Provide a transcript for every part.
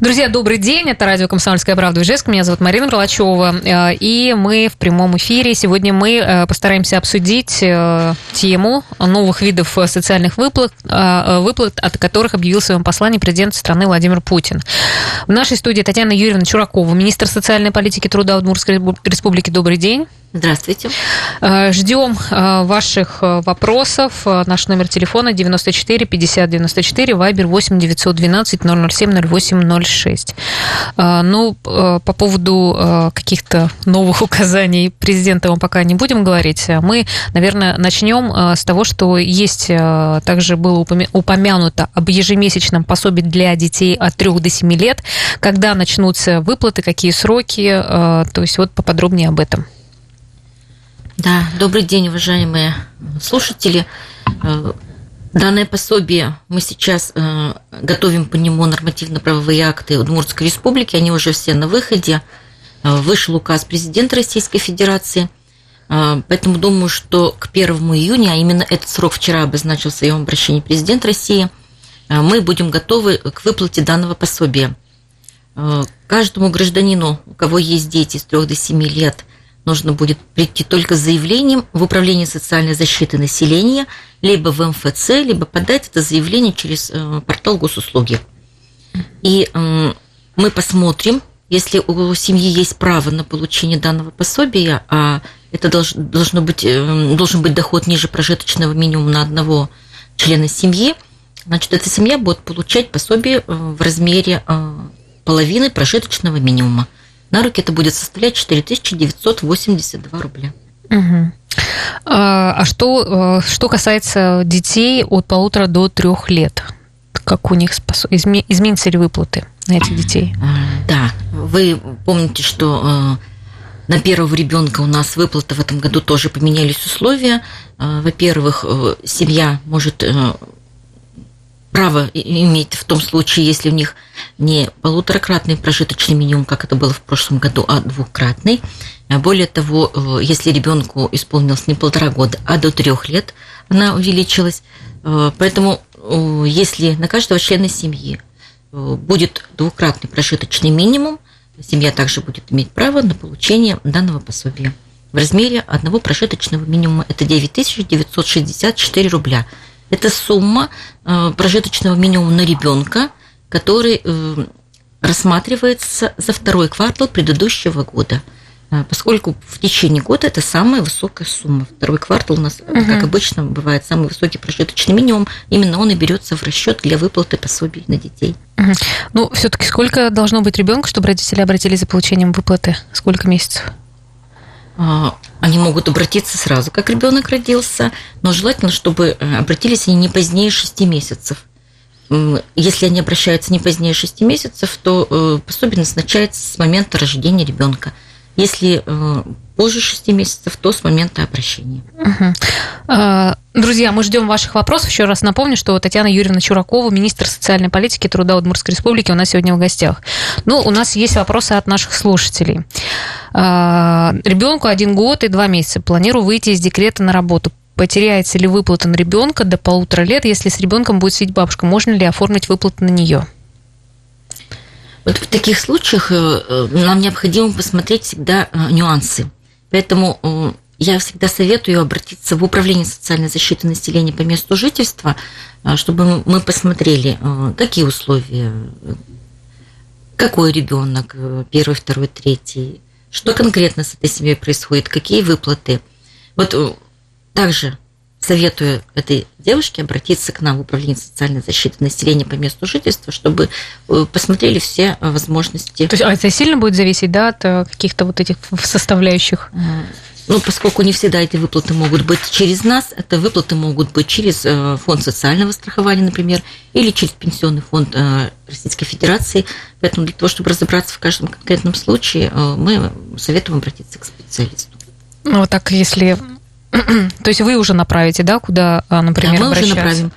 Друзья, добрый день. Это радио «Комсомольская правда» Ижевск. Меня зовут Марина Мерлачева. Э, и мы в прямом эфире. Сегодня мы э, постараемся обсудить э, тему новых видов социальных выплат, выплат, от которых объявил в своем послании президент страны Владимир Путин. В нашей студии Татьяна Юрьевна Чуракова, министр социальной политики труда Удмуртской республики. Добрый день. Здравствуйте. Э, Ждем э, ваших э, вопросов. Наш номер телефона 94 50 94, вайбер 8 912 007 08 06. Ну, по поводу каких-то новых указаний президента мы пока не будем говорить. Мы, наверное, начнем с того, что есть, также было упомянуто об ежемесячном пособии для детей от 3 до 7 лет. Когда начнутся выплаты, какие сроки? То есть вот поподробнее об этом. Да, добрый день, уважаемые слушатели. Э, данное пособие мы сейчас э, готовим по нему нормативно-правовые акты Удмуртской республики, они уже все на выходе. Э, вышел указ президента Российской Федерации, поэтому думаю, что к 1 июня, а именно этот срок вчера обозначил в своем обращении президент России, мы будем готовы к выплате данного пособия. Каждому гражданину, у кого есть дети с 3 до 7 лет – нужно будет прийти только с заявлением в Управление социальной защиты населения, либо в МФЦ, либо подать это заявление через э, портал госуслуги. И мы посмотрим, если у семьи есть право на получение данного пособия, а это должно быть, э, должен быть доход ниже прожиточного минимума на одного члена семьи, значит, эта семья будет получать пособие э, в размере половины прожиточного минимума на руки это будет составлять 4982 рубля. Угу. А что, э, что касается детей от полутора до трех лет? Как у них способ... изменятся ли выплаты на этих детей? Да, вы помните, что э, на первого ребенка у нас выплаты в этом году тоже поменялись условия. Э, во-первых, семья может право иметь в том случае, если у них не полуторакратный прожиточный минимум, как это было в прошлом году, а двукратный. А более того, э, если ребенку исполнилось не полтора года, а до трех лет, она увеличилась. Э, поэтому э, если на каждого члена семьи будет двукратный прожиточный минимум, семья также будет иметь право на получение данного пособия в размере одного прожиточного минимума. Это 9964 рубля. Это сумма э, прожиточного минимума на ребенка, который э, рассматривается за второй квартал предыдущего года. Э, поскольку в течение года это самая высокая сумма. Второй квартал у нас, угу. как обычно, бывает самый высокий прожиточный минимум. Именно он и берется в расчет для выплаты пособий на детей. Угу. Ну, все-таки сколько должно быть ребенку, чтобы родители обратились за получением выплаты? Сколько месяцев? А, они могут обратиться сразу, как ребенок родился, но желательно, чтобы э, обратились они не позднее 6 месяцев. Если они обращаются не позднее 6 месяцев, то э, пособие назначается с момента рождения ребенка. Если э, позже 6 месяцев, то с момента обращения. Угу. Друзья, мы ждем ваших вопросов. Еще раз напомню, что Татьяна Юрьевна Чуракова, министр социальной политики труда Удмуртской республики, у нас сегодня в гостях. Ну, у нас есть вопросы от наших слушателей. А, Ребенку один год и два месяца. Планирую выйти из декрета на работу. Потеряется ли выплата на ребенка до полутора лет, если с ребенком будет сидеть бабушка? Можно ли оформить выплату на нее? Вот в таких случаях э, э, нам необходимо посмотреть всегда э, нюансы. Поэтому я всегда советую обратиться в Управление социальной защиты населения по месту жительства, чтобы мы посмотрели, какие условия, какой ребенок, первый, второй, третий, что конкретно с этой семьей происходит, какие выплаты. Вот также советую этой девушке обратиться к нам в Управление социальной защиты населения по месту жительства, чтобы э, посмотрели все возможности. То есть а это сильно будет зависеть да, от каких-то вот этих составляющих? Ну, поскольку не всегда эти выплаты могут быть через нас, это выплаты могут быть через э, фонд социального страхования, например, или через пенсионный фонд э, Российской Федерации. Поэтому для того, чтобы разобраться в каждом конкретном случае, э, мы советуем обратиться к специалисту. Ну, вот так, если... То есть вы уже направите, да, куда, например, да, мы уже направим.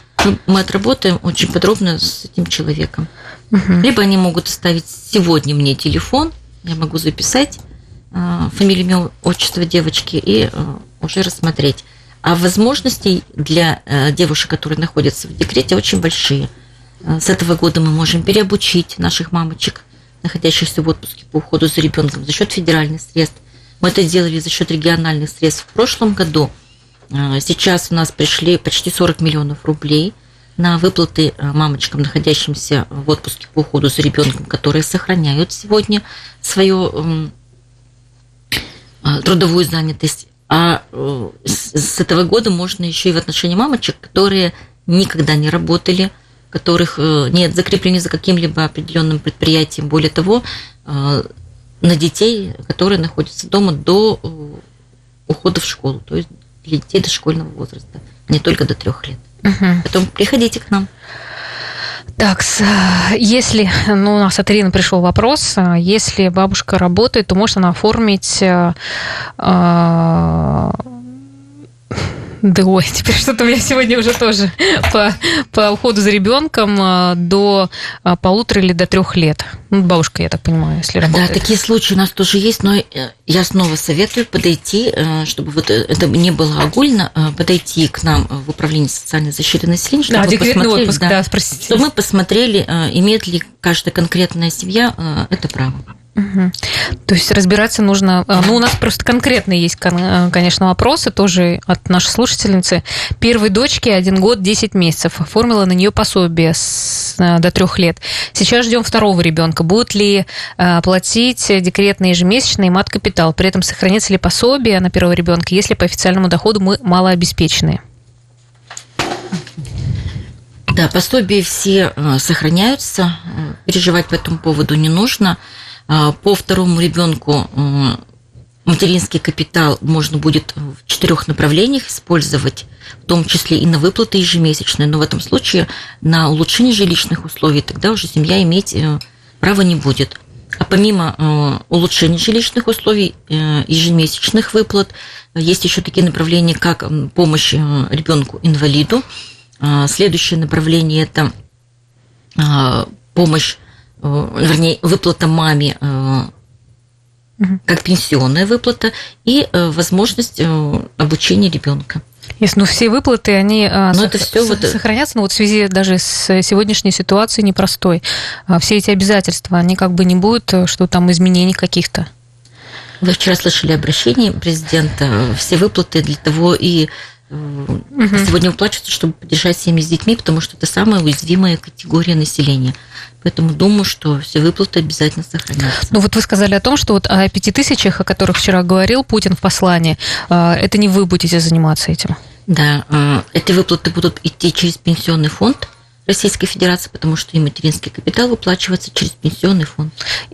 Мы отработаем очень подробно с этим человеком. Угу. Либо они могут оставить сегодня мне телефон, я могу записать, Э, фамилию, имя, отчество девочки и э, уже рассмотреть. А возможностей для э, девушек, которые находятся в декрете, очень большие. С этого года мы можем переобучить наших мамочек, находящихся в отпуске по уходу за ребенком за счет федеральных средств. Мы это делали за счет региональных средств в прошлом году. Сейчас у нас пришли почти 40 миллионов рублей на выплаты мамочкам, находящимся в отпуске по уходу за ребенком, которые сохраняют сегодня свою трудовую занятость. А э, с этого года можно еще и в отношении мамочек, которые никогда не работали, которых э, нет закреплены за каким-либо определенным предприятием. Более того, э, на детей, которые находятся дома до ухода в школу, то есть для детей дошкольного возраста, а не только до трех лет. Угу. Поэтому приходите к нам. Так, если, ну, у нас от Ирины пришел вопрос, если бабушка работает, то может она оформить да ой, теперь что-то у меня сегодня уже тоже по, по уходу за ребенком а, до а, полутора или до трех лет. Ну, бабушка, я так понимаю, если работает. Да, такие случаи у нас тоже есть, но э, я снова советую подойти, э, чтобы вот э, это не было огульно, подойти к нам в управление социальной защиты населения, чтобы да, мы посмотрели, отпуск, да, да, спросите. чтобы мы посмотрели, имеет ли каждая конкретная семья это право. То есть разбираться нужно... А, ну, у нас просто конкретно есть, э, конечно, вопросы тоже от нашей слушательницы. Первой дочке один год 10 месяцев. Оформила на нее пособие с, э, до трех лет. Сейчас ждем второго ребенка. Будет ли э, платить декретный ежемесячный мат-капитал? При этом сохранится ли пособие на первого ребенка, если по официальному доходу мы малообеспеченные? Да, пособия все сохраняются. Переживать по этому поводу не нужно. А, по второму ребенку материнский капитал можно будет в четырех направлениях использовать, в том числе и на выплаты ежемесячные, но в этом случае на улучшение жилищных условий тогда уже семья иметь э, права не будет. А помимо э, улучшения жилищных условий, э, ежемесячных выплат, есть еще такие направления, как помощь ребенку-инвалиду. А, следующее направление – это помощь Э, вернее, выплата маме э, как пенсионная выплата и э, возможность обучения ребенка. Если, ну, все выплаты, они но сох... это все вот... сохранятся, но вот в связи даже с сегодняшней ситуацией непростой. А все эти обязательства, они как бы не будут, что там изменений каких-то. Вы вчера слышали обращение президента. Все выплаты для того и угу. сегодня выплачиваются, чтобы поддержать семьи с детьми, потому что это самая уязвимая категория населения. Поэтому думаю, что все выплаты обязательно сохранятся. Ну вот вы сказали о том, что вот о пяти тысячах, о которых вчера говорил Путин в послании, а, это не вы будете заниматься этим? Да, а, эти выплаты будут идти через пенсионный фонд, Российской Федерации, потому что и материнский капитал выплачивается через пенсионный фонд.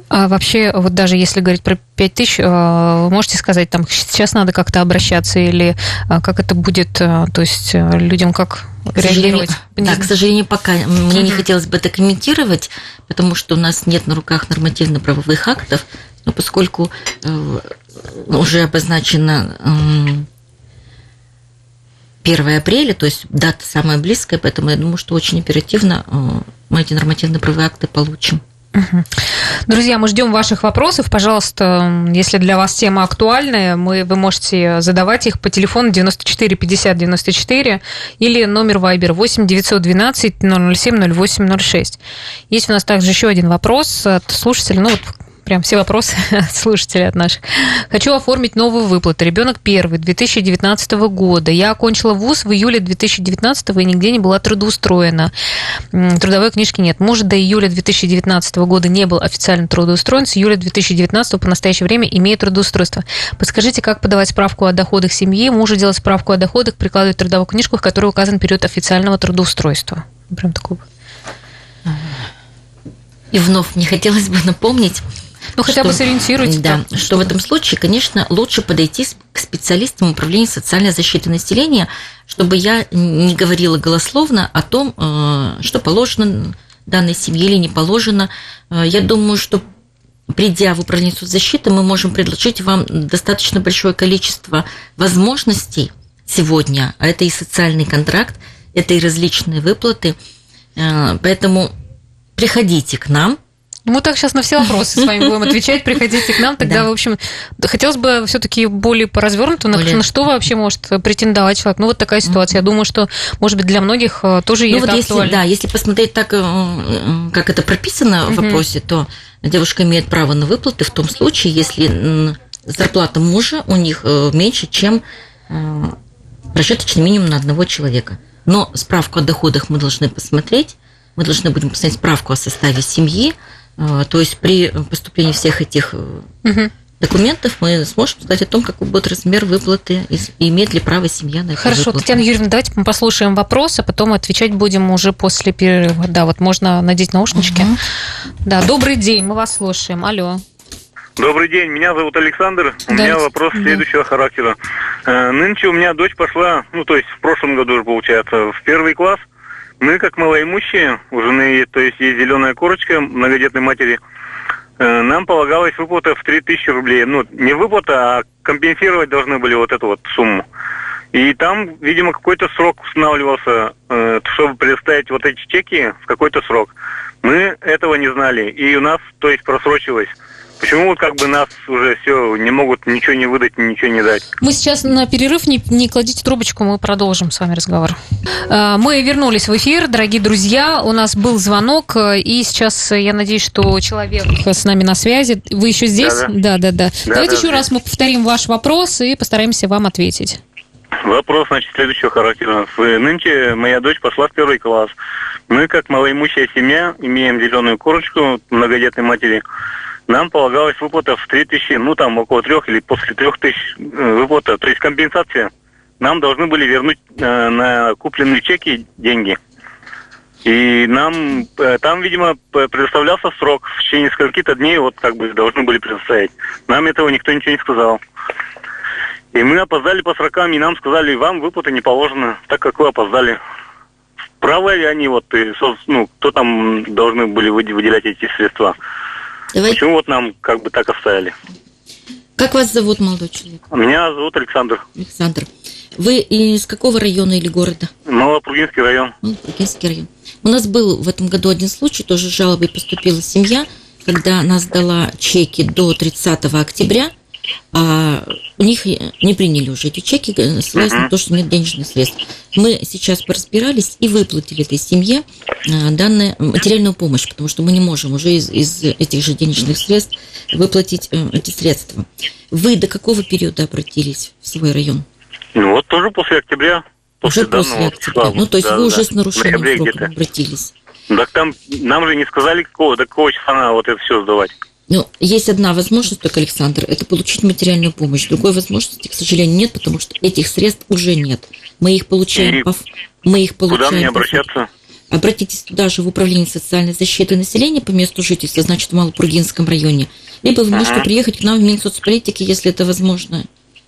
А вообще, вот даже если говорить про 5 тысяч, а, можете сказать, там сейчас надо как-то обращаться или как это будет, то есть людям как к реагировать? Да, к сожалению, пока мне не хотелось бы это комментировать, потому что у нас нет на руках нормативно-правовых актов, но поскольку э, уже обозначено 1 апреля, то есть дата самая близкая, поэтому я думаю, что очень оперативно э, мы эти нормативно-правовые акты получим. Друзья, мы ждем ваших вопросов. Пожалуйста, если для вас тема актуальная, мы, вы можете задавать их по телефону 94 50 94 или номер Viber 8 912 007 08 06. Есть у нас также еще один вопрос от слушателя. Ну, вот прям все вопросы от слушателей от наших. Хочу оформить новую выплату. Ребенок первый, 2019 года. Я окончила вуз в июле 2019 и нигде не была трудоустроена. Трудовой книжки нет. Муж до июля 2019 года не был официально трудоустроен. С июля 2019 по настоящее время имеет трудоустройство. Подскажите, как подавать справку о доходах семьи? Мужу делать справку о доходах, прикладывать трудовую книжку, в которой указан период официального трудоустройства. Прям такой. И вновь не хотелось бы напомнить, ну, хотя что, бы сориентируйте. Да, что, что в этом случае, конечно, лучше подойти к специалистам управления социальной защиты населения, чтобы я не говорила голословно о том, э, что положено данной семье или не положено. Э, я думаю, что придя в управление соцзащиты, мы можем предложить вам достаточно большое количество возможностей сегодня, а это и социальный контракт, это и различные выплаты. Э, поэтому приходите к нам, Мы так сейчас на все вопросы с вами будем отвечать. Приходите к нам. Тогда, да. в общем, хотелось бы все-таки более поразвернуто, на, более... на что вообще может претендовать человек. Ну, вот такая ситуация. Mm-hmm. Я думаю, что, может быть, для многих э, тоже ну, вот это если, Да, если посмотреть так, э, как это прописано mm-hmm. в вопросе, то девушка имеет право на выплаты в том случае, если зарплата мужа у них э, меньше, чем прожиточный минимум на одного человека. Но справку о доходах мы должны посмотреть, мы должны будем посмотреть справку о составе семьи, то есть при поступлении всех этих угу. документов мы сможем сказать о том, какой будет размер выплаты и имеет ли право семья на это. Хорошо, выплату. Татьяна Юрьевна, давайте мы послушаем вопрос, а потом отвечать будем уже после перерыва. Да, вот можно надеть наушнички. Угу. Да, добрый день, мы вас слушаем. Алло. Добрый день, меня зовут Александр. У да, меня вопрос да. следующего характера. Э, нынче у меня дочь пошла, ну то есть в прошлом году уже получается, в первый класс. Мы, как малоимущие, у жены, то есть есть зеленая корочка многодетной матери, э, нам полагалась выплата в 3000 рублей. Ну, не выплата, а компенсировать должны были вот эту вот сумму. И там, видимо, какой-то срок устанавливался, э, чтобы предоставить вот эти чеки в какой-то срок. Мы этого не знали, и у нас, то есть, просрочилось. Почему вот как бы нас уже все не могут ничего не выдать, ничего не дать? Мы сейчас на перерыв, не, не кладите трубочку, мы продолжим с вами разговор. А, мы вернулись в эфир, дорогие друзья. У нас был звонок, и сейчас я надеюсь, что человек с нами на связи. Вы еще здесь? Да, да, да. да. да Давайте да, еще да. раз мы повторим ваш вопрос и постараемся вам ответить. Вопрос, значит, следующего характера. Нынче моя дочь пошла в первый класс. Мы, как малоимущая семья, имеем зеленую корочку многодетной матери нам полагалась выплата в 3 тысячи, ну там около трех или после трех тысяч э, выплата, то есть компенсация. Нам должны были вернуть э, на купленные чеки деньги. И нам э, там, видимо, предоставлялся срок в течение скольки-то дней, вот как бы должны были предоставить. Нам этого никто ничего не сказал. И мы опоздали по срокам, и нам сказали, вам выплаты не положено, так как вы опоздали. Правы ли они, вот, и, ну, кто там должны были выделять эти средства? Давайте. Почему вот нам как бы так оставили? Как вас зовут, молодой человек? Меня зовут Александр. Александр. Вы из какого района или города? Малопругинский район. Малопругинский район. У нас был в этом году один случай, тоже жалобой поступила семья, когда она сдала чеки до 30 октября – а у них не приняли уже эти чеки, ссылаясь uh-huh. на то, что нет денежных средств. Мы сейчас поразбирались и выплатили этой семье а, данную материальную помощь, потому что мы не можем уже из, из этих же денежных средств выплатить э, эти средства. Вы до какого периода обратились в свой район? Ну вот тоже после октября. После уже после октября. Числа. Ну, то есть да, вы да. уже с нарушением срока обратились. Так там нам же не сказали, какого, до какого числа надо вот это все сдавать. Ну, есть одна возможность только, Александр, это получить материальную помощь. Другой возможности, к сожалению, нет, потому что этих средств уже нет. Мы их получаем... И по... Мы их получаем куда мне обращаться? Обратитесь туда же в Управление социальной защиты населения по месту жительства, значит, в Малопургинском районе. Либо вы можете ага. приехать к нам в Минсоцполитики, если это возможно.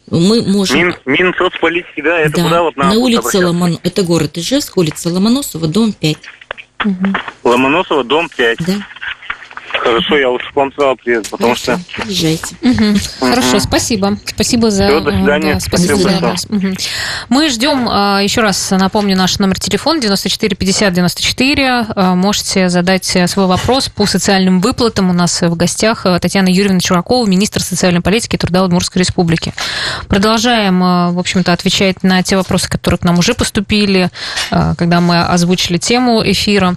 Мы можем... Мин, Минсоцполитики, да, это да. куда вот нам На улице Ломон... Это город Ижевск, улица Ломоносова, дом 5. Угу. Ломоносова, дом 5. Да. Хорошо, я лучше к вам сразу приеду, потому Хорошо. что... Приезжайте. Угу. Хорошо, спасибо. Спасибо за... Все, до свидания. Да, спасибо, спасибо за угу. Мы ждем, а, еще раз напомню, наш номер телефона 94 50 94. Можете задать свой вопрос по социальным выплатам. У нас в гостях Татьяна Юрьевна Чуракова, министр социальной политики и труда Удмуртской республики. Продолжаем, в общем-то, отвечать на те вопросы, которые к нам уже поступили, когда мы озвучили тему эфира.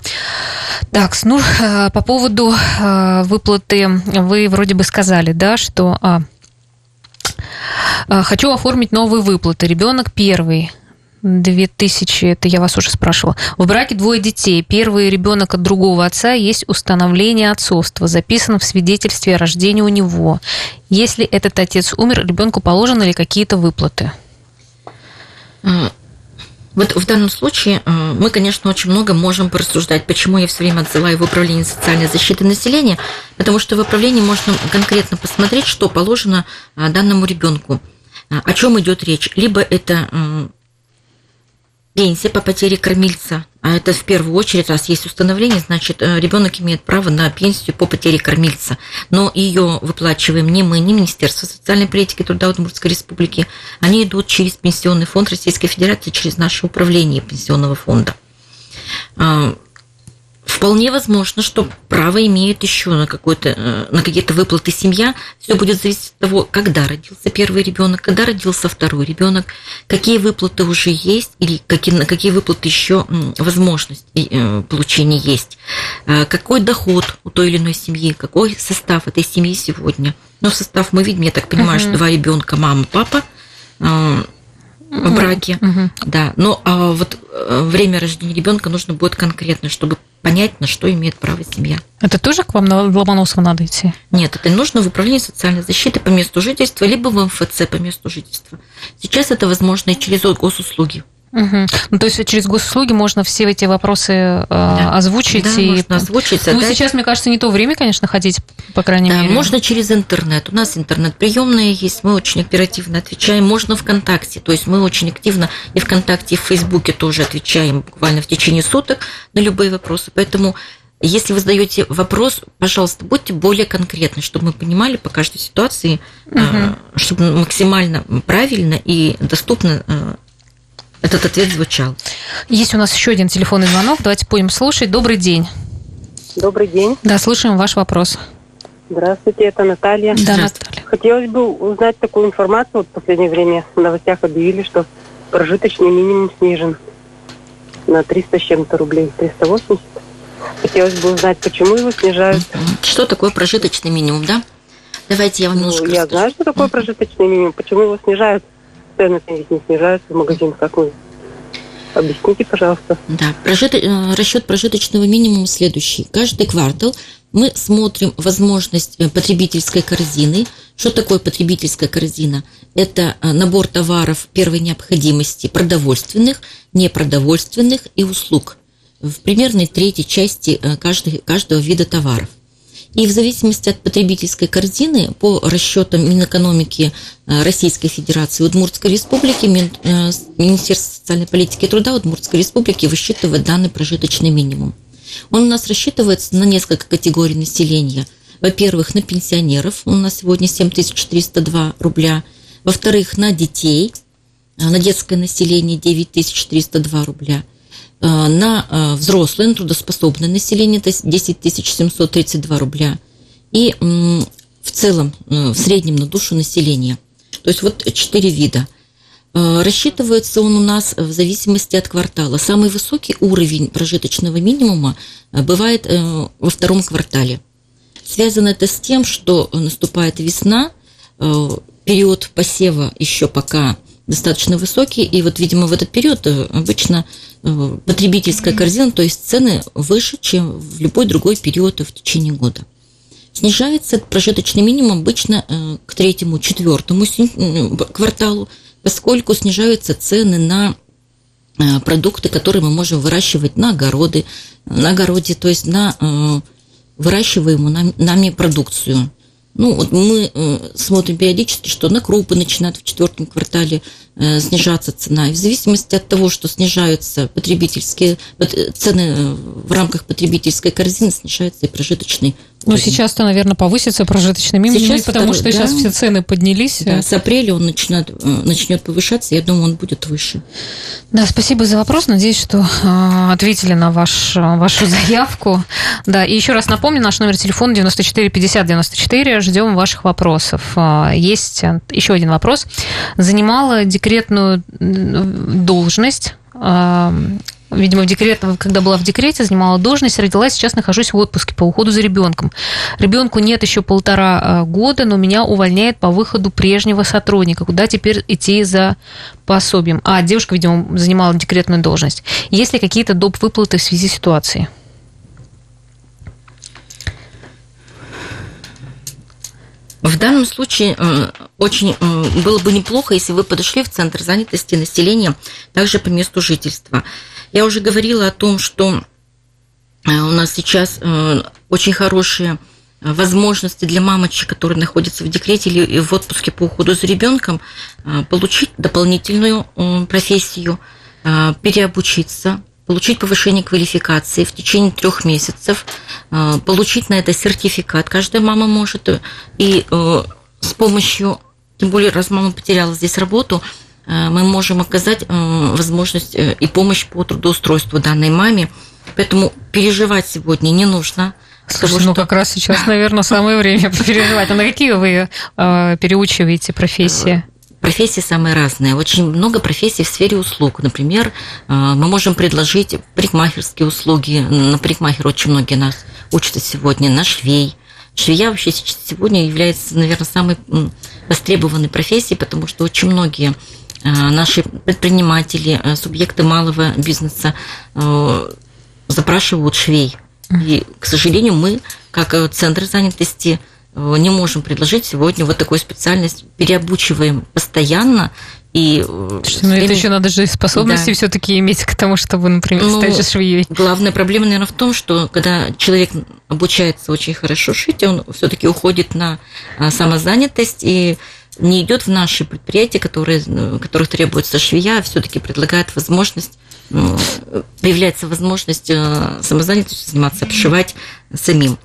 Так, ну, по поводу Э, выплаты вы вроде бы сказали, да, что а, а, хочу оформить новые выплаты. Ребенок первый. 2000, это я вас уже спрашивала. В браке двое детей. Первый ребенок от другого отца есть установление отцовства, записано в свидетельстве о рождении у него. Если этот отец умер, ребенку положены ли какие-то выплаты? Вот в данном случае э, мы, конечно, очень много можем порассуждать, почему я все время отзываю в управление социальной защиты населения, потому что в управлении можно конкретно посмотреть, что положено э, данному ребенку, э, о чем идет речь. Либо это пенсия по потере кормильца. А это в первую очередь, раз есть установление, значит, э, ребенок имеет право на пенсию по потере кормильца. Но ее выплачиваем не мы, не Министерство социальной политики и труда Удмуртской республики. Они идут через Пенсионный фонд Российской Федерации, через наше управление Пенсионного фонда. Вполне возможно, что право имеет еще на, какой-то, э, на какие-то выплаты семья. Все будет зависеть от того, когда родился первый ребенок, когда родился второй ребенок, какие выплаты уже есть или какие, на какие выплаты еще возможность э, получения есть, э, какой доход у той или иной семьи, какой состав этой семьи сегодня. Но состав мы видим, я так понимаю, uh-huh. что два ребенка, мама, папа в браке, угу. да. Но а вот э, время рождения ребенка нужно будет конкретно, чтобы понять, на что имеет право семья. Это тоже к вам на Ломоносова надо идти? Нет, это нужно в управлении социальной защиты по месту жительства, либо в МФЦ по месту жительства. Сейчас это возможно и через госуслуги. Угу. Ну, то есть через госуслуги можно все эти вопросы э, да. озвучить. Да, и... можно озвучить. Ну, сейчас, мне кажется, не то время, конечно, ходить, по крайней да, мере. можно через интернет. У нас интернет-приемная есть, мы очень оперативно отвечаем. Можно ВКонтакте, то есть мы очень активно и ВКонтакте, и в Фейсбуке тоже отвечаем буквально в течение суток на любые вопросы. Поэтому если вы задаете вопрос, пожалуйста, будьте более конкретны, чтобы мы понимали по каждой ситуации, угу. чтобы максимально правильно и доступно э, этот ответ звучал. Есть у нас еще один телефонный звонок. Давайте будем слушать. Добрый день. Добрый день. Да, слушаем ваш вопрос. Здравствуйте, это Наталья. Да, Наталья. Хотелось бы узнать такую информацию. Вот в последнее время в новостях объявили, что прожиточный минимум снижен на 300 с чем-то рублей, 380. Хотелось бы узнать, почему его снижают. Что такое прожиточный минимум, да? Давайте я вам немножко ну, Я расскажу. знаю, что такое прожиточный минимум. Почему его снижают? Цены ведь не снижаются в магазинах, как вы. Объясните, пожалуйста. Да, прожит... Э, расчет прожиточного минимума следующий. Каждый квартал мы смотрим возможность э, потребительской корзины. Что такое потребительская корзина? Это э, набор товаров первой необходимости, продовольственных, непродовольственных и услуг в примерной третьей части каждого вида товаров. И в зависимости от потребительской корзины, по расчетам Минэкономики э, Российской Федерации, Удмуртской Республики, э, Министерство социальной политики и труда Удмуртской Республики высчитывает данный прожиточный минимум. Он у нас рассчитывается на несколько категорий населения. Во-первых, на пенсионеров, у нас сегодня 7302 рубля. Во-вторых, на детей, э, на детское население 9302 рубля – на э, взрослое, на трудоспособное население, это 10 732 рубля. И в целом, э, в среднем на душу населения. То есть вот четыре вида. Рассчитывается он у нас в зависимости от квартала. Самый высокий уровень прожиточного минимума бывает во втором квартале. Связано это с тем, что наступает весна, период посева еще пока достаточно высокий, и вот, видимо, в этот период обычно Э, потребительская корзина, то есть цены выше, чем в любой другой период в течение года. Снижается прожиточный минимум обычно э, к третьему, четвертому кварталу, поскольку снижаются цены на э, продукты, которые мы можем выращивать на огороды, на огороде, то есть на выращиваемую нами продукцию. Ну, вот мы смотрим периодически, что на крупы начинают в четвертом квартале Э, снижаться цена. И в зависимости от того, что снижаются потребительские цены э, в рамках потребительской корзины, снижается и прожиточный ну, сейчас-то, наверное, повысится прожиточный минимум, сейчас потому второй, что да, сейчас все цены поднялись. Да, с апреля он начнет, э, начнет повышаться, я думаю, он будет выше. Да, спасибо за вопрос. Надеюсь, что э, ответили на ваш, вашу заявку. Да, и еще раз напомню, наш номер телефона 94 50 94. Ждем ваших вопросов. Есть еще один вопрос. Занимала декретную должность видимо, в декрет, когда была в декрете, занимала должность, родилась, сейчас нахожусь в отпуске по уходу за ребенком. Ребенку нет еще полтора а, года, но меня увольняет по выходу прежнего сотрудника. Куда теперь идти за пособием? А, девушка, видимо, занимала декретную должность. Есть ли какие-то доп. выплаты в связи с ситуацией? В данном случае э, очень э, было бы неплохо, если вы подошли в Центр занятости населения также по месту жительства. Я уже говорила о том, что э, у нас сейчас э, очень хорошие возможности для мамочек, которые находятся в декрете или в отпуске по уходу за ребенком, э, получить дополнительную профессию, переобучиться, получить повышение квалификации в течение трех месяцев, получить на это сертификат. Каждая мама может и с помощью, тем более раз мама потеряла здесь работу, Э, мы можем оказать э, возможность э, и помощь по трудоустройству данной маме. Поэтому переживать сегодня не нужно. Слушай, ну что... как раз сейчас, наверное, самое время переживать. А на какие вы э, переучиваете профессии? Профессии самые разные. Очень много профессий в сфере услуг. Например, мы можем предложить парикмахерские услуги. На парикмахер очень многие нас учатся сегодня, на швей. Швея вообще сегодня является, наверное, самой востребованной профессией, потому что очень многие наши предприниматели, субъекты малого бизнеса запрашивают швей. И, к сожалению, мы, как э, центр занятости, э, не можем предложить сегодня вот такую специальность. Переобучиваем постоянно. И э, Что, ну, это еще надо же способности да. все-таки иметь к тому, чтобы, например, ну, стать швеей. Главная проблема, наверное, в том, что когда человек обучается очень хорошо шить, он все-таки уходит на самозанятость и не идет в наши предприятия, которые, которых требуется швея, а все-таки предлагает возможность ну, появляется возможность э, самозанятостью заниматься, обшивать самим.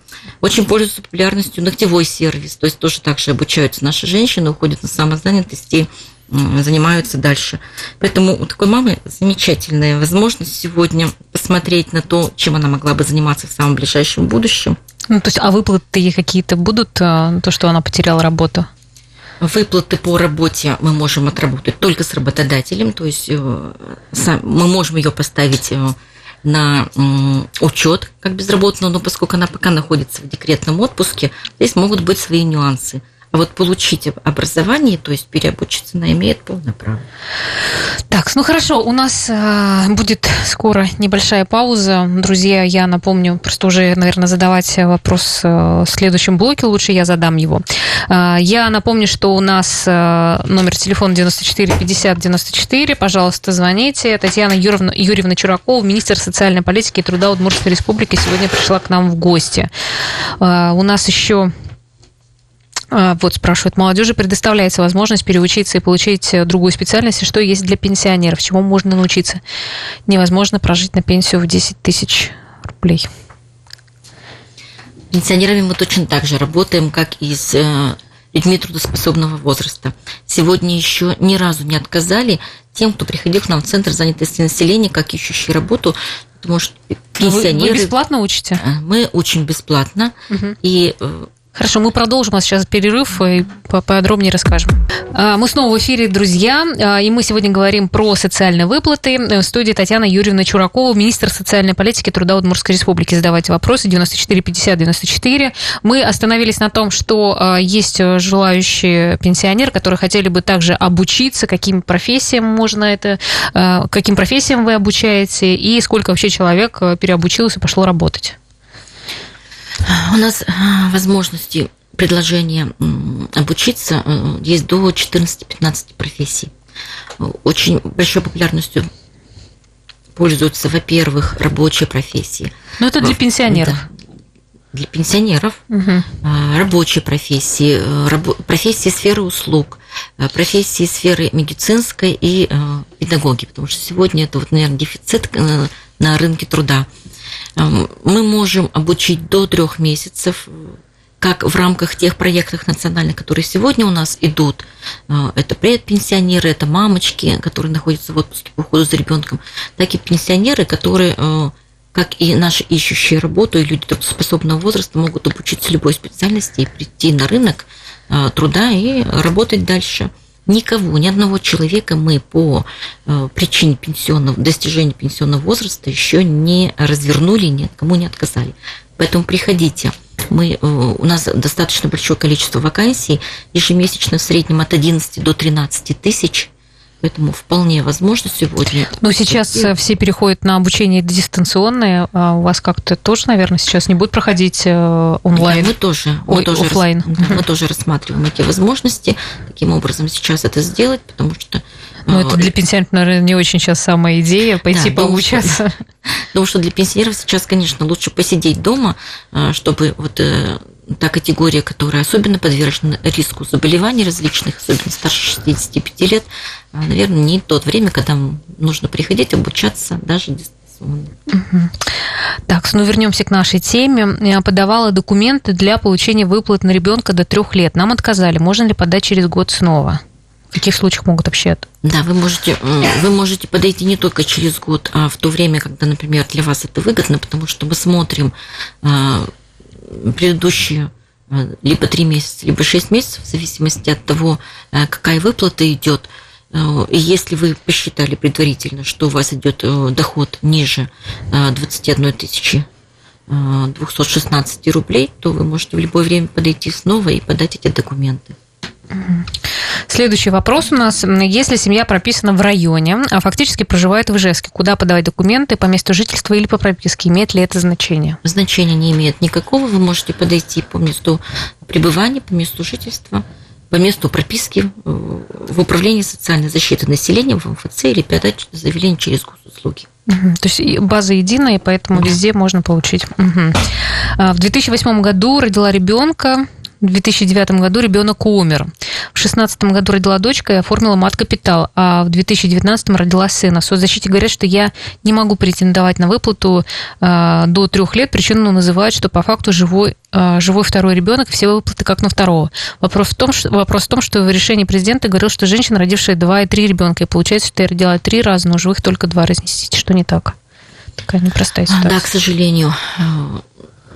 Очень пользуется популярностью ногтевой сервис, то есть тоже так же обучаются наши женщины, уходят на самозанятость и занимаются дальше. Поэтому у такой мамы замечательная возможность сегодня посмотреть на то, чем она могла бы заниматься в самом ближайшем будущем. Ну, то есть, а выплаты какие-то будут, э, то, что она потеряла работу? Выплаты по работе мы можем отработать только с работодателем, то есть э, мы можем ее поставить э, на учет как безработного, но поскольку она пока находится в декретном отпуске, здесь могут быть свои нюансы. Вот получить образование, то есть переобучиться, она имеет полное право. Так, ну хорошо, у нас э, будет скоро небольшая пауза. Друзья, я напомню, просто уже, наверное, задавать вопрос э, в следующем блоке, лучше я задам его. Э, я напомню, что у нас номер телефона 94 50 94. Пожалуйста, звоните. Татьяна Юрьевна, Юрьевна Чуракова, министр социальной политики и труда Удмуртской республики, сегодня пришла к нам в гости. У нас еще вот спрашивают, молодежи предоставляется возможность переучиться и получить э, другую специальность. Что есть для пенсионеров? Чему можно научиться? Невозможно прожить на пенсию в 10 тысяч рублей. Пенсионерами мы точно так же работаем, как и с э, людьми трудоспособного возраста. Сегодня еще ни разу не отказали тем, кто приходил к нам в Центр занятости населения, как ищущий работу, потому что пенсионеры... Вы, вы бесплатно учите? Э, мы учим бесплатно, угу. и Хорошо, мы продолжим, а сейчас перерыв и подробнее расскажем. А, мы снова в эфире, друзья, а, и мы сегодня говорим про социальные выплаты. В студии Татьяна Юрьевна Чуракова, министр социальной политики труда Удмуртской республики. Задавайте вопросы 94 50 94. Мы остановились на том, что а, есть желающие пенсионеры, которые хотели бы также обучиться, каким профессиям можно это, каким профессиям вы обучаете, и сколько вообще человек переобучилось и пошло работать. У нас а, возможности предложения обучиться э, есть до 14-15 профессий. Очень большой популярностью пользуются, во-первых, рабочие профессии. Но это для пенсионеров. Да, для пенсионеров, угу. рабочие профессии, э, профессии сферы услуг, э, профессии сферы медицинской и педагоги, потому что сегодня это, вот, наверное, дефицит на рынке труда. Мы можем обучить до трех месяцев, как в рамках тех проектов национальных, которые сегодня у нас идут. Э, это предпенсионеры, это мамочки, которые находятся в отпуске по уходу за ребенком, так и пенсионеры, которые э, как и наши ищущие работу, и люди трудоспособного возраста могут обучиться любой специальности и прийти на рынок э, труда и работать дальше – Никого, ни одного человека мы по э, причине пенсионного, достижения пенсионного возраста еще не развернули, никому не отказали. Поэтому приходите. Мы, э, у нас достаточно большое количество вакансий, ежемесячно в среднем от 11 до 13 тысяч Поэтому вполне возможно сегодня. Ну, сейчас и... все переходят на обучение дистанционное. А у вас как-то тоже, наверное, сейчас не будет проходить э, онлайн? Да, мы тоже. Ой, мы тоже офлайн. Рас... Мы тоже рассматриваем эти возможности. Таким образом сейчас это сделать, потому что ну, это для пенсионеров, наверное, не очень сейчас самая идея пойти да, пообучаться. Потому что для пенсионеров сейчас, конечно, лучше посидеть дома, э, чтобы вот э, та категория, которая особенно подвержена риску заболеваний различных, особенно старше 65 лет, а, наверное, не тот время, когда нужно приходить обучаться даже дистанционно. Так, ну вернемся к нашей теме. Я подавала документы для получения выплат на ребенка до трех лет. Нам отказали. Можно ли подать через год снова? В каких случаях могут вообще Да, вы можете, вы можете подойти не только через год, а в то время, когда, например, для вас это выгодно, потому что мы смотрим а, предыдущие а, либо три месяца, либо шесть месяцев, в зависимости от того, а, какая выплата идет. И если вы посчитали предварительно, что у вас идет э, доход ниже 21 тысячи 216 рублей, то вы можете в любое время подойти снова и подать эти документы. Следующий вопрос у нас. Если семья прописана в районе, а фактически проживает в Ижевске, куда подавать документы по месту жительства или по прописке? Имеет ли это значение? Значения не имеет никакого. Вы можете подойти по месту пребывания, по месту жительства, по месту прописки э, в Управлении социальной защиты населения, в МФЦ или подать заявление через госуслуги. Угу. То есть база единая, и поэтому да. везде можно получить. Угу. В 2008 году родила ребенка, в 2009 году ребенок умер. В 2016 году родила дочка и оформила мат-капитал, а в 2019 родила сына. В соцзащите говорят, что я не могу претендовать на выплату э, до трех лет. Причину называют, что по факту живой, э, живой второй ребенок, все выплаты как на второго. Вопрос в, том, что, вопрос в том, что в решении президента говорил, что женщина, родившая два и три ребенка, и получается, что я родила три раза, но живых только два. Разнесите, что не так? Такая непростая ситуация. Да, к сожалению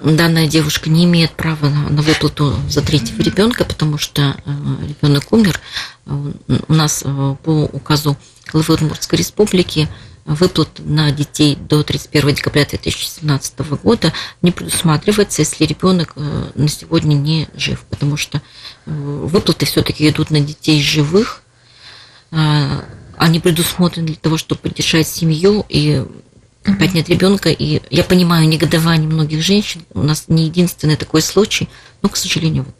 данная девушка не имеет права на, выплату за третьего ребенка, потому что э, ребенок умер. У нас э, по указу главы Удмуртской республики выплат на детей до 31 декабря 2017 года не предусматривается, если ребенок э, на сегодня не жив, потому что выплаты все-таки идут на детей живых, они предусмотрены для того, чтобы поддержать семью и поднять ребенка. И я понимаю негодование многих женщин. У нас не единственный такой случай, но, к сожалению, вот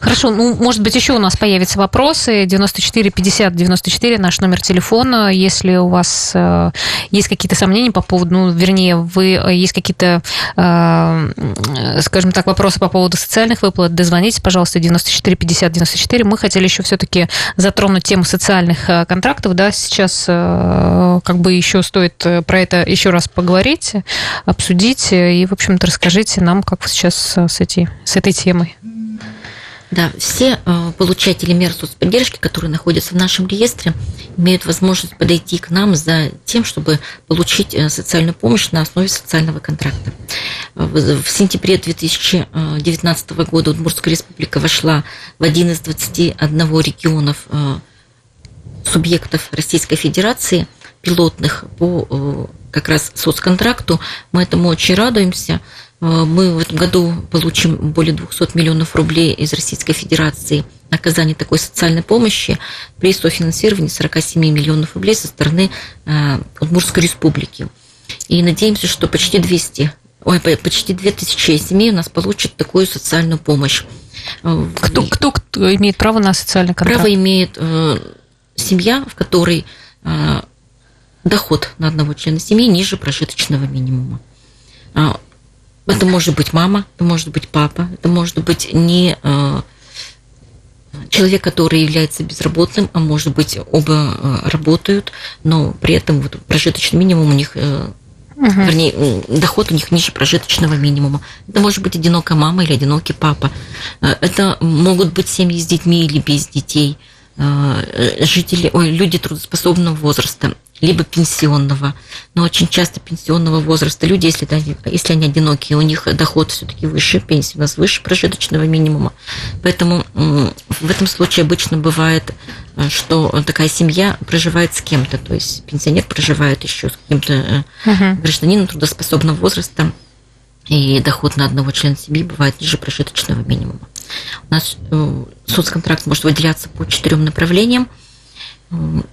Хорошо, ну, может быть, еще у нас появятся вопросы. 94 50 94 наш номер телефона. Если у вас э, есть какие-то сомнения по поводу, ну, вернее, вы э, есть какие-то, э, скажем так, вопросы по поводу социальных выплат, дозвонитесь, пожалуйста, 94 50 94. Мы хотели еще все-таки затронуть тему социальных э, контрактов, да, сейчас э, как бы еще стоит э, про это еще раз поговорить, обсудить и, в общем-то, расскажите нам, как вы сейчас с, этой, с этой темой. Да, все э, получатели мер соцподдержки, которые находятся в нашем реестре, имеют возможность подойти к нам за тем, чтобы получить э, социальную помощь на основе социального контракта. В сентябре 2019 года Удмуртская республика вошла в один из 21 регионов э, субъектов Российской Федерации пилотных по как раз соцконтракту. Мы этому очень радуемся. Э, мы в этом году получим более 200 миллионов рублей из Российской Федерации на оказание такой социальной помощи при софинансировании 47 миллионов рублей со стороны э, Удмуртской республики. И надеемся, что почти 200, ой, почти 2000 семей у нас получат такую социальную помощь. Э, кто, кто, кто имеет право на социальный контракт? Право имеет э, семья, в которой э, доход на одного члена семьи ниже прожиточного минимума. Это может быть мама, это может быть папа, это может быть не э, человек, который является безработным, а может быть оба э, работают, но при этом вот прожиточный минимум у них Угу. Вернее, доход у них ниже прожиточного минимума. Это может быть одинокая мама или одинокий папа. Это могут быть семьи с детьми или без детей. Жители, ой, люди трудоспособного возраста либо пенсионного. Но очень часто пенсионного возраста люди, если, они, если они одинокие, у них доход все-таки выше, пенсия у нас выше прожиточного минимума. Поэтому в этом случае обычно бывает, э, что такая семья проживает с кем-то, то есть пенсионер проживает еще с каким-то uh-huh. гражданином трудоспособного возраста, и доход на одного члена семьи бывает ниже прожиточного минимума. У нас э, соцконтракт может выделяться по четырем направлениям –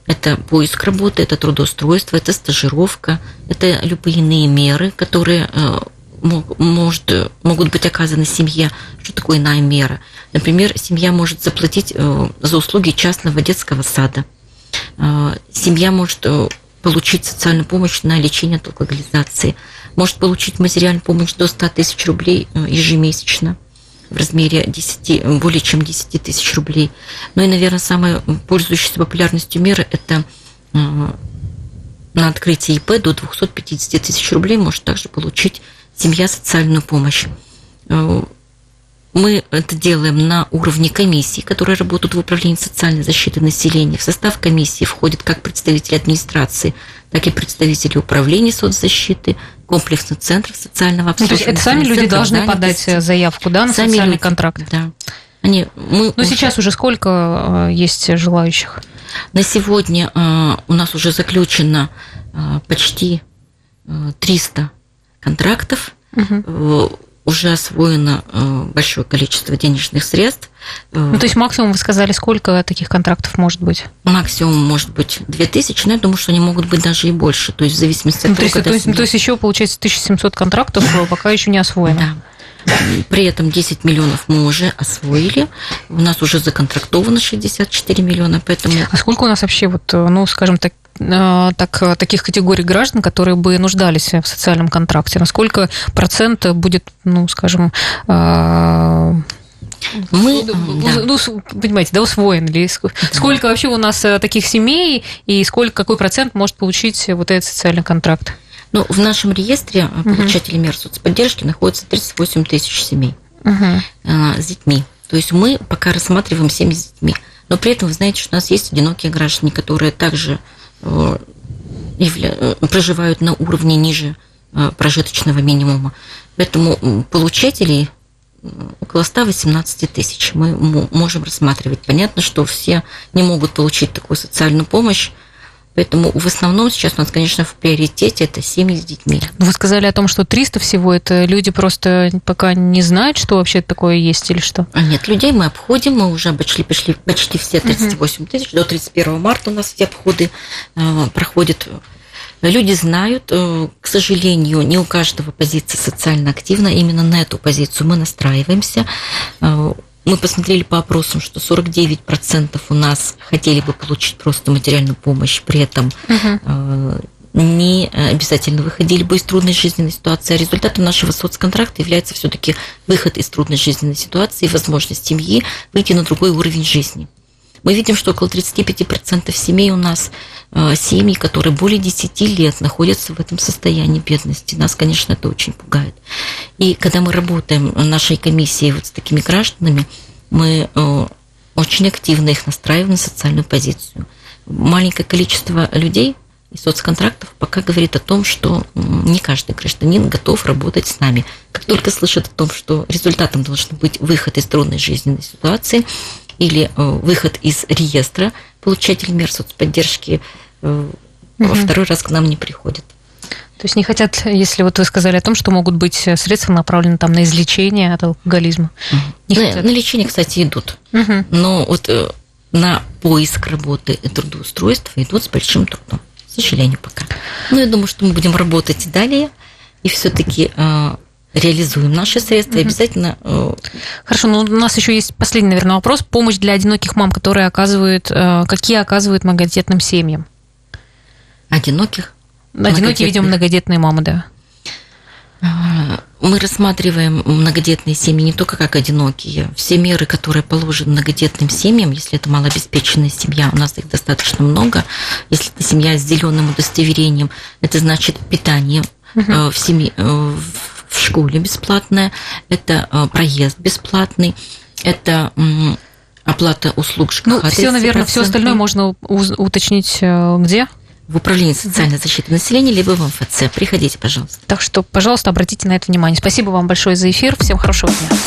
это поиск работы, это трудоустройство, это стажировка, это любые иные меры, которые э, может, могут быть оказаны семье. Что такое иная мера? Например, семья может заплатить э, за услуги частного детского сада. Э, семья может получить социальную помощь на лечение от алкоголизации. Может получить материальную помощь до 100 тысяч рублей ежемесячно в размере 10, более чем 10 тысяч рублей. Ну и, наверное, самая пользующаяся популярностью мера – это э, на открытие ИП до 250 тысяч рублей может также получить семья социальную помощь. Э, мы это делаем на уровне комиссии, которые работают в Управлении социальной защиты населения. В состав комиссии входят как представители администрации, так и представители управления соцзащиты, комплексных центров социального обслуживания. Ну, то есть это сами люди должны подать заявку, да, на сами социальный люди, контракт? Да. Они, мы Но уже... сейчас уже сколько есть желающих? На сегодня у нас уже заключено почти 300 контрактов. Угу уже освоено э, большое количество денежных средств. Э, ну, то есть максимум вы сказали, сколько таких контрактов может быть? Максимум может быть 2000, но я думаю, что они могут быть даже и больше, то есть в зависимости от ну, того, то есть, то, есть, то есть еще получается 1700 контрактов пока еще не освоено. Да. При этом 10 миллионов мы уже освоили. У нас уже законтрактовано 64 миллиона, поэтому... А сколько у нас вообще, вот, ну, скажем так, Э, так, э, таких категорий граждан, которые бы нуждались в социальном контракте? Насколько процент будет, ну, скажем, э, мы, да. ну, понимаете, да, усвоен ли? Сколько да. вообще у нас таких семей и сколько, какой процент может получить вот этот социальный контракт? Ну, в нашем реестре получателей мер соцподдержки находится 38 тысяч семей угу. с детьми. То есть мы пока рассматриваем семьи с детьми. Но при этом вы знаете, что у нас есть одинокие граждане, которые также Э, э, проживают на уровне ниже э, прожиточного минимума. Поэтому получателей около 118 тысяч мы можем рассматривать. Понятно, что все не могут получить такую социальную помощь, Поэтому в основном сейчас у нас, конечно, в приоритете это семьи с детьми. Ну, вы сказали о том, что 300 всего, это люди просто пока не знают, что вообще такое есть или что? А нет, людей мы обходим, мы уже обошли, пришли почти все 38 тысяч, до 31 марта у нас все обходы э, проходят. Люди знают, э, к сожалению, не у каждого позиция социально активна, именно на эту позицию мы настраиваемся. Мы посмотрели по опросам, что 49% у нас хотели бы получить просто материальную помощь, при этом угу. не обязательно выходили бы из трудной жизненной ситуации. А результатом нашего соцконтракта является все-таки выход из трудной жизненной ситуации и возможность семьи выйти на другой уровень жизни. Мы видим, что около 35% семей у нас э, семьи, которые более 10 лет находятся в этом состоянии бедности. Нас, конечно, это очень пугает. И когда мы работаем нашей комиссии вот с такими гражданами, мы э, очень активно их настраиваем на социальную позицию. Маленькое количество людей и соцконтрактов пока говорит о том, что не каждый гражданин готов работать с нами. Как только слышат о том, что результатом должен быть выход из трудной жизненной ситуации, или э, выход из реестра получателей мер соцподдержки угу. во второй раз к нам не приходят. То есть не хотят, если вот вы сказали о том, что могут быть средства направлены там на излечение от алкоголизма. Не на, хотят. на лечение, кстати, идут. Угу. Но вот э, на поиск работы и трудоустройства идут с большим трудом. К сожалению, пока. Но я думаю, что мы будем работать далее. И все-таки реализуем наши средства, mm обязательно... Э, Хорошо, ну у нас еще есть последний, наверное, вопрос. Помощь для одиноких мам, которые оказывают, э, какие оказывают многодетным семьям? Одиноких? Одинокие, видимо, многодетные мамы, да. А, мы рассматриваем многодетные семьи не только как одинокие. Все меры, которые положены многодетным семьям, если это малообеспеченная семья, у нас их достаточно много. Если это семья с зеленым удостоверением, это значит питание угу. в семье, в в школе бесплатная, это э, проезд бесплатный, это оплата услуг ЖКХ. Ну, все, наверное, все остальное можно уточнить э, где? в Управлении социальной защиты населения, либо в МФЦ. Приходите, пожалуйста. Так что, пожалуйста, обратите на это внимание. Спасибо вам большое за эфир. Всем хорошего дня.